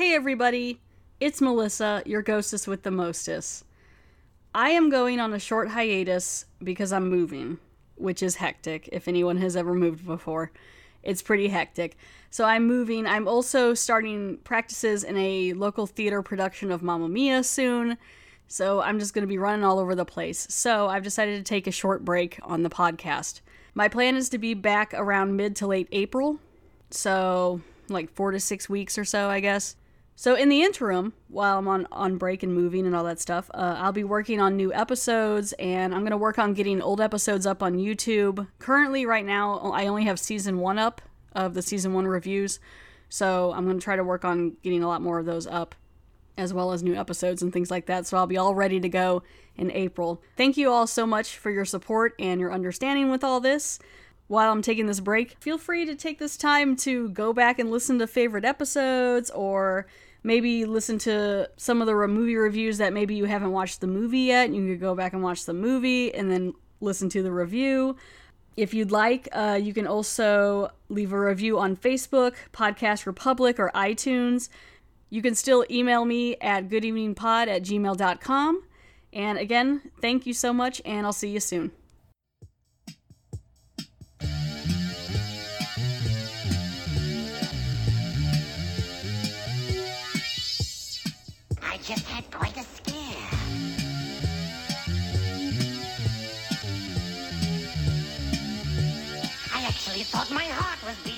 Hey everybody, it's Melissa, your ghostess with the mostess. I am going on a short hiatus because I'm moving, which is hectic if anyone has ever moved before. It's pretty hectic. So I'm moving. I'm also starting practices in a local theater production of Mamma Mia soon. So I'm just going to be running all over the place. So I've decided to take a short break on the podcast. My plan is to be back around mid to late April. So like four to six weeks or so, I guess. So in the interim, while I'm on on break and moving and all that stuff, uh, I'll be working on new episodes, and I'm gonna work on getting old episodes up on YouTube. Currently, right now, I only have season one up of the season one reviews, so I'm gonna try to work on getting a lot more of those up, as well as new episodes and things like that. So I'll be all ready to go in April. Thank you all so much for your support and your understanding with all this while I'm taking this break, feel free to take this time to go back and listen to favorite episodes or maybe listen to some of the movie reviews that maybe you haven't watched the movie yet. You could go back and watch the movie and then listen to the review. If you'd like, uh, you can also leave a review on Facebook, Podcast Republic, or iTunes. You can still email me at goodeveningpod at gmail.com. And again, thank you so much, and I'll see you soon. Just had quite a scare. I actually thought my heart was